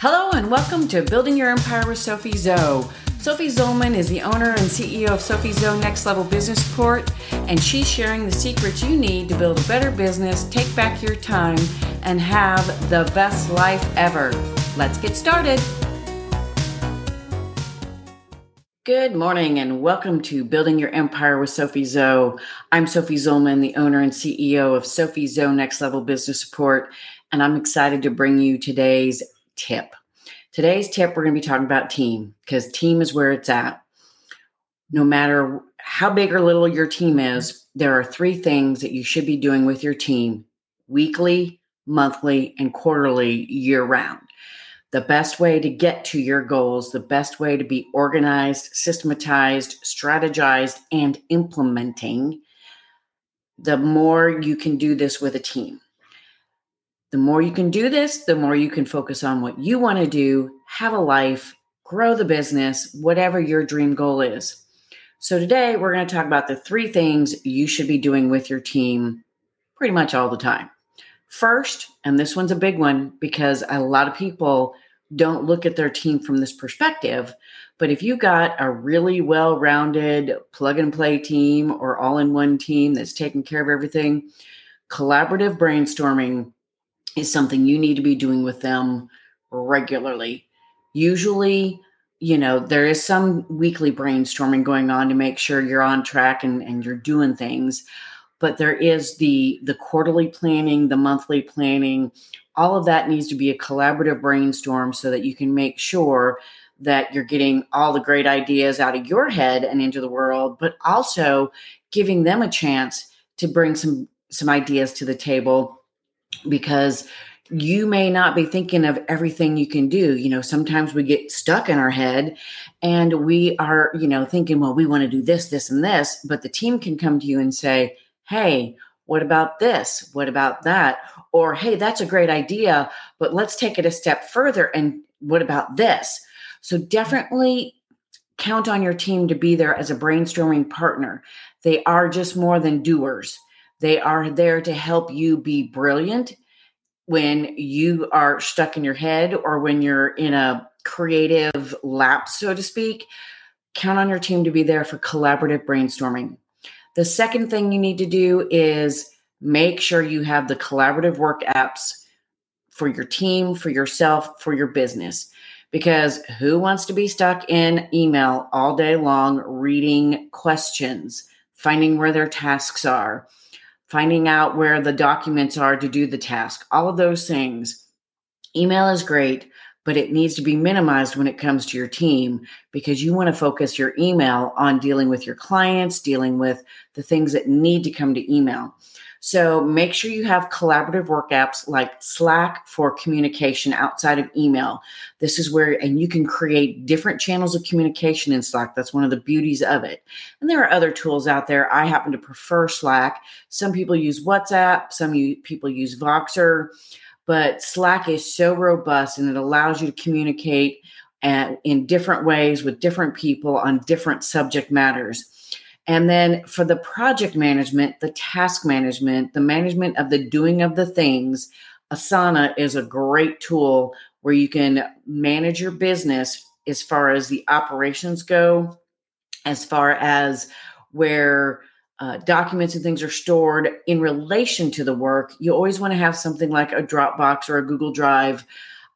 Hello and welcome to Building Your Empire with Sophie Zoe. Sophie Zollman is the owner and CEO of Sophie Zoe Next Level Business Support, and she's sharing the secrets you need to build a better business, take back your time, and have the best life ever. Let's get started. Good morning and welcome to Building Your Empire with Sophie Zoe. I'm Sophie Zollman, the owner and CEO of Sophie Zoe Next Level Business Support, and I'm excited to bring you today's tip. Today's tip, we're going to be talking about team because team is where it's at. No matter how big or little your team is, there are three things that you should be doing with your team weekly, monthly, and quarterly year round. The best way to get to your goals, the best way to be organized, systematized, strategized, and implementing, the more you can do this with a team. The more you can do this, the more you can focus on what you want to do, have a life, grow the business, whatever your dream goal is. So, today we're going to talk about the three things you should be doing with your team pretty much all the time. First, and this one's a big one because a lot of people don't look at their team from this perspective. But if you got a really well rounded plug and play team or all in one team that's taking care of everything, collaborative brainstorming is something you need to be doing with them regularly. Usually, you know, there is some weekly brainstorming going on to make sure you're on track and, and you're doing things. But there is the the quarterly planning, the monthly planning, all of that needs to be a collaborative brainstorm so that you can make sure that you're getting all the great ideas out of your head and into the world, but also giving them a chance to bring some some ideas to the table because you may not be thinking of everything you can do. You know, sometimes we get stuck in our head and we are, you know, thinking, well, we want to do this, this, and this. But the team can come to you and say, hey, what about this? What about that? Or, hey, that's a great idea, but let's take it a step further. And what about this? So definitely count on your team to be there as a brainstorming partner. They are just more than doers. They are there to help you be brilliant when you are stuck in your head or when you're in a creative lapse, so to speak. Count on your team to be there for collaborative brainstorming. The second thing you need to do is make sure you have the collaborative work apps for your team, for yourself, for your business. Because who wants to be stuck in email all day long reading questions, finding where their tasks are, finding out where the documents are to do the task, all of those things. Email is great, but it needs to be minimized when it comes to your team because you want to focus your email on dealing with your clients, dealing with the things that need to come to email. So make sure you have collaborative work apps like Slack for communication outside of email. This is where, and you can create different channels of communication in Slack. That's one of the beauties of it. And there are other tools out there. I happen to prefer Slack. Some people use WhatsApp, some people use Voxer, but Slack is so robust and it allows you to communicate and in different ways with different people on different subject matters. And then for the project management, the task management, the management of the doing of the things, Asana is a great tool where you can manage your business as far as the operations go, as far as where uh, documents and things are stored in relation to the work. You always want to have something like a Dropbox or a Google Drive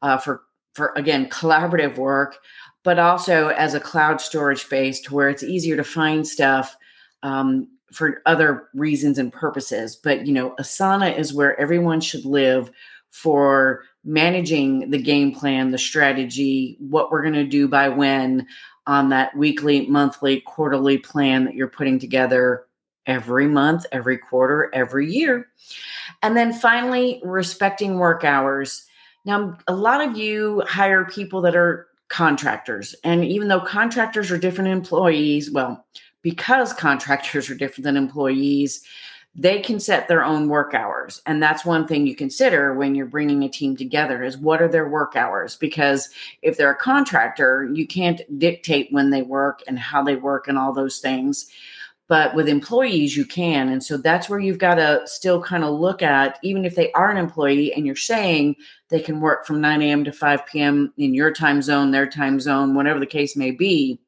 uh, for for again collaborative work, but also as a cloud storage space to where it's easier to find stuff um, for other reasons and purposes. But you know, Asana is where everyone should live for managing the game plan, the strategy, what we're going to do by when on that weekly, monthly, quarterly plan that you're putting together every month, every quarter, every year. And then finally, respecting work hours. Now, a lot of you hire people that are contractors. And even though contractors are different employees, well, because contractors are different than employees, they can set their own work hours. And that's one thing you consider when you're bringing a team together is what are their work hours? Because if they're a contractor you can't dictate when they work and how they work and all those things. But with employees you can. And so that's where you've got to still kind of look at even if they are an employee and you're saying they can work from 9 a.m to 5 p.m in your time zone their time zone whatever the case may be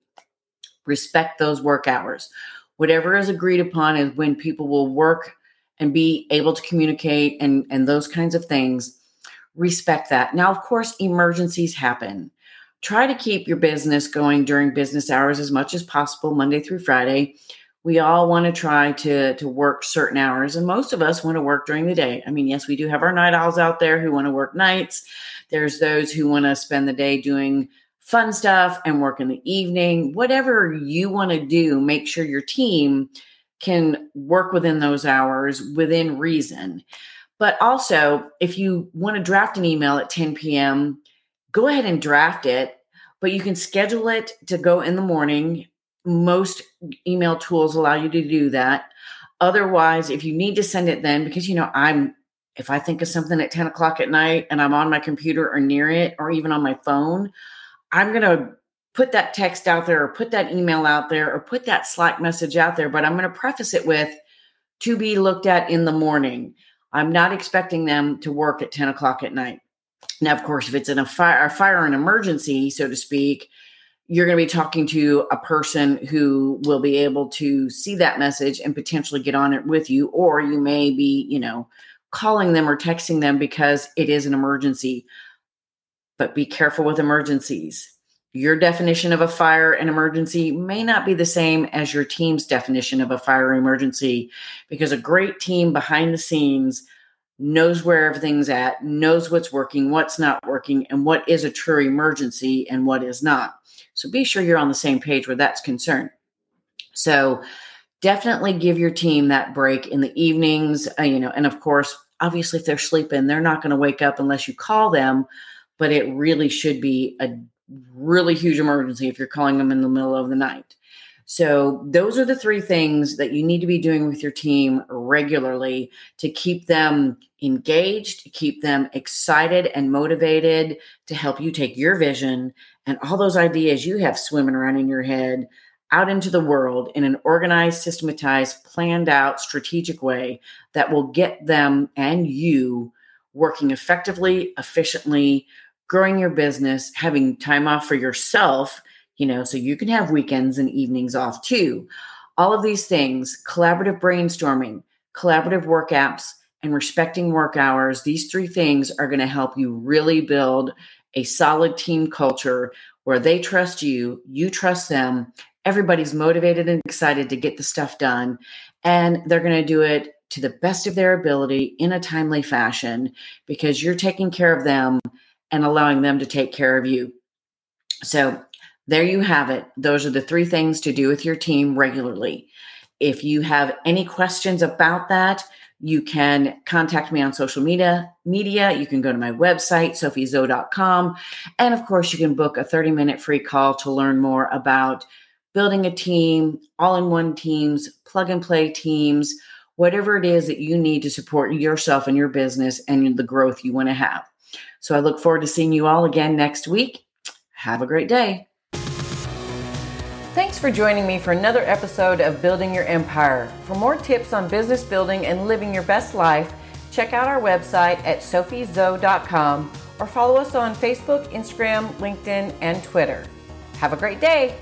respect those work hours. Whatever is agreed upon is when people will work and be able to communicate and and those kinds of things respect that. Now of course emergencies happen. Try to keep your business going during business hours as much as possible monday through friday. We all want to try to to work certain hours and most of us want to work during the day. I mean yes we do have our night owls out there who want to work nights. There's those who want to spend the day doing fun stuff and work in the evening whatever you want to do make sure your team can work within those hours within reason but also if you want to draft an email at 10 p.m go ahead and draft it but you can schedule it to go in the morning most email tools allow you to do that. Otherwise, if you need to send it then, because you know, I'm if I think of something at 10 o'clock at night and I'm on my computer or near it or even on my phone, I'm gonna put that text out there or put that email out there or put that Slack message out there, but I'm gonna preface it with to be looked at in the morning. I'm not expecting them to work at 10 o'clock at night. Now, of course, if it's in a fire, a fire, an emergency, so to speak, you're going to be talking to a person who will be able to see that message and potentially get on it with you or you may be you know calling them or texting them because it is an emergency but be careful with emergencies your definition of a fire and emergency may not be the same as your team's definition of a fire emergency because a great team behind the scenes knows where everything's at knows what's working what's not working and what is a true emergency and what is not so be sure you're on the same page where that's concerned. So definitely give your team that break in the evenings, uh, you know, and of course, obviously if they're sleeping, they're not going to wake up unless you call them, but it really should be a really huge emergency if you're calling them in the middle of the night. So, those are the three things that you need to be doing with your team regularly to keep them engaged, to keep them excited and motivated to help you take your vision and all those ideas you have swimming around in your head out into the world in an organized, systematized, planned out, strategic way that will get them and you working effectively, efficiently, growing your business, having time off for yourself you know, so you can have weekends and evenings off too. All of these things, collaborative brainstorming, collaborative work apps, and respecting work hours, these three things are going to help you really build a solid team culture where they trust you, you trust them, everybody's motivated and excited to get the stuff done, and they're going to do it to the best of their ability in a timely fashion because you're taking care of them and allowing them to take care of you. So, there you have it. Those are the three things to do with your team regularly. If you have any questions about that, you can contact me on social media. Media. You can go to my website, sophiezo.com. And of course, you can book a 30 minute free call to learn more about building a team, all in one teams, plug and play teams, whatever it is that you need to support yourself and your business and the growth you want to have. So I look forward to seeing you all again next week. Have a great day. Thanks for joining me for another episode of Building Your Empire. For more tips on business building and living your best life, check out our website at sophiezo.com or follow us on Facebook, Instagram, LinkedIn, and Twitter. Have a great day.